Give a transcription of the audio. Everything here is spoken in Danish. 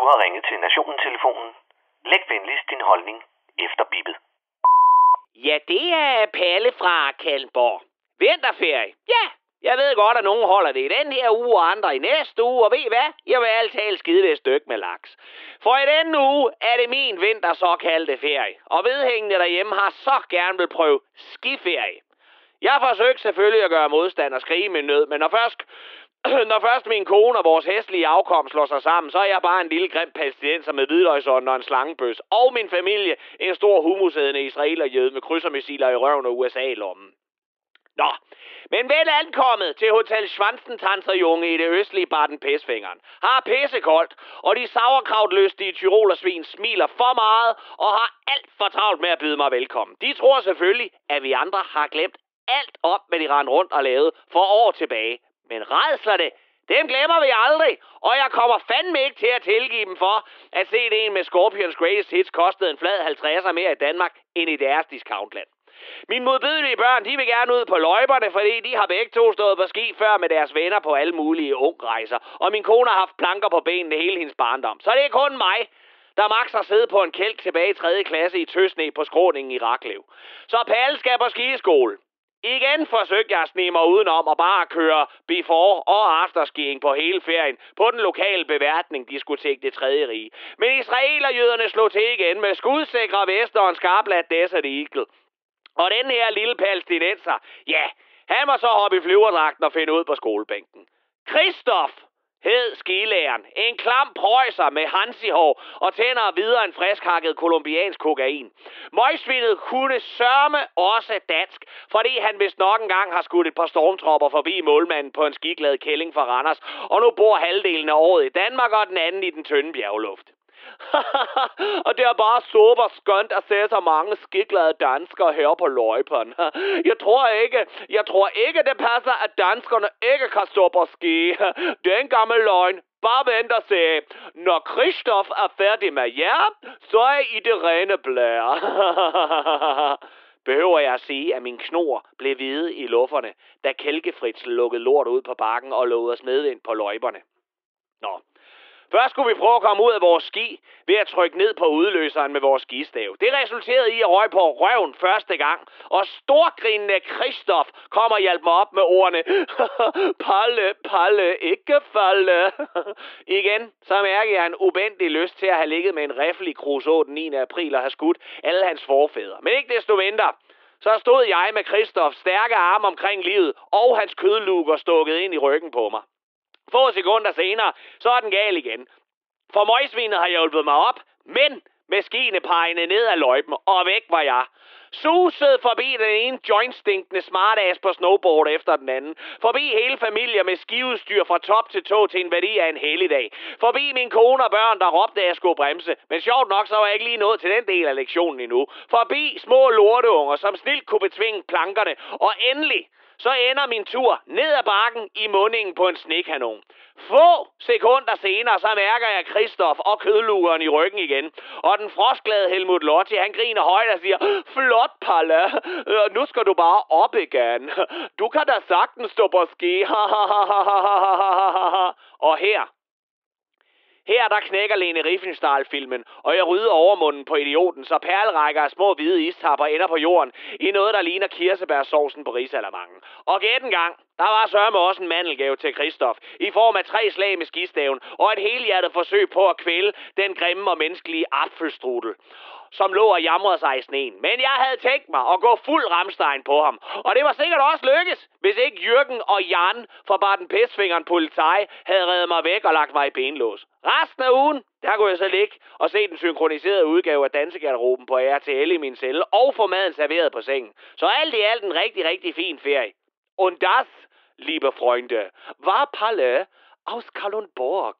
Du har ringet til Nationen-telefonen. Læg venligst din holdning efter bippet. Ja, det er Palle fra Kalmborg. Vinterferie. Ja, jeg ved godt, at nogen holder det i den her uge og andre i næste uge, og ved I hvad? Jeg vil alt tale skide det stykke med laks. For i denne uge er det min vinter såkaldte ferie, og vedhængende derhjemme har så gerne vil prøve skiferie. Jeg forsøgte selvfølgelig at gøre modstand og skrige med nød, men når først, når først min kone og vores hestlige afkom slår sig sammen, så er jeg bare en lille grim palæstinenser med hvidløgsånd og en slangebøs. Og min familie en stor humusædende israelerjøde med krydsermissiler i røven og USA-lommen. Nå, men vel ankommet til Hotel Schwanzentanzerjunge i det østlige baden pæsfingeren Har pissekoldt, og de sauerkrautlystige tyrolersvin smiler for meget og har alt for travlt med at byde mig velkommen. De tror selvfølgelig, at vi andre har glemt alt op, hvad de rendte rundt og lavede for år tilbage. Men redslerne, dem glemmer vi aldrig, og jeg kommer fandme ikke til at tilgive dem for, at se det en med Scorpions Greatest Hits kostede en flad 50'er mere i Danmark end i deres discountland. Mine modbydelige børn, de vil gerne ud på løjperne, fordi de har begge to stået på ski før med deres venner på alle mulige ungrejser. Og min kone har haft planker på benene hele hendes barndom. Så det er kun mig, der max har siddet på en kælk tilbage i 3. klasse i Tøsne på skråningen i Raklev. Så Palle skal på skiskole. Igen forsøgte jeg at snige mig udenom og bare køre before og afterskiing på hele ferien på den lokale beværtning diskotek det tredje rige. Men israelerjøderne slog til igen med skudsikre vester og en skarplat Desert Eagle. Og den her lille palæstinenser, ja, han må så hoppe i flyverdragten og finde ud på skolebænken. Christoph hed skilæreren. En klam prøjser med hansihår og tænder videre en friskhakket kolumbiansk kokain. Møgsvinet kunne sørme også dansk, fordi han vist nok engang har skudt et par stormtropper forbi målmanden på en skiglad kælling fra Randers, og nu bor halvdelen af året i Danmark og den anden i den tynde bjergluft. og det er bare super skønt at se så mange skiklade danskere her på løjpen. Jeg tror ikke, jeg tror ikke, det passer, at danskerne ikke kan stå på ski. Det er en gammel løgn. Bare vent og se. Når Kristoff er færdig med jer, så er I det rene blære. Behøver jeg at sige, at min knor blev hvide i lufferne, da Kælkefrits lukkede lort ud på bakken og lod os med ind på løjperne. Nå, Først skulle vi prøve at komme ud af vores ski ved at trykke ned på udløseren med vores skistav. Det resulterede i at røg på røven første gang, og storgrinende Kristoff kommer og hjælper mig op med ordene Palle, Palle, ikke falde. Igen, så mærker jeg en ubendig lyst til at have ligget med en riffel i Crusoe den 9. april og have skudt alle hans forfædre. Men ikke desto mindre, så stod jeg med Kristoffs stærke arm omkring livet og hans kødluger stukket ind i ryggen på mig. Få sekunder senere, så er den gal igen. For møgsvinet har hjulpet mig op, men med skiene pegende ned ad løjpen, og væk var jeg. Susede forbi den ene jointstinkende smartass på snowboard efter den anden. Forbi hele familier med skiudstyr fra top til tå til en værdi af en helligdag. Forbi min kone og børn, der råbte, at jeg skulle bremse. Men sjovt nok, så var jeg ikke lige nået til den del af lektionen endnu. Forbi små lorteunger, som snilt kunne betvinge plankerne. Og endelig, så ender min tur ned ad bakken i mundingen på en snekanon. Få sekunder senere, så mærker jeg Kristoff og kødlugeren i ryggen igen. Og den frostglade Helmut Lotti, han griner højt og siger, Flot, Palle. Øh, nu skal du bare op igen. Du kan da sagtens stå på ski. og her, her der knækker Lene Riefenstahl-filmen, og jeg rydder overmunden på idioten, så perlerækker af små hvide istapper ender på jorden i noget, der ligner kirsebærsovsen på risalamangen. Og gæt en gang, der var sørme også en mandelgave til Kristoff, i form af tre slag med skistaven, og et helhjertet forsøg på at kvæle den grimme og menneskelige apfelstrudel som lå og jamrede sig i sneen. Men jeg havde tænkt mig at gå fuld ramstein på ham. Og det var sikkert også lykkes, hvis ikke Jørgen og Jan fra Barten Pestfingeren politi havde reddet mig væk og lagt mig i benlås. Resten af ugen, der kunne jeg så ligge og se den synkroniserede udgave af Dansegarderoben på RTL i min celle og få maden serveret på sengen. Så alt i alt en rigtig, rigtig fin ferie. Und das, liebe Freunde, war Palle aus Kalundborg.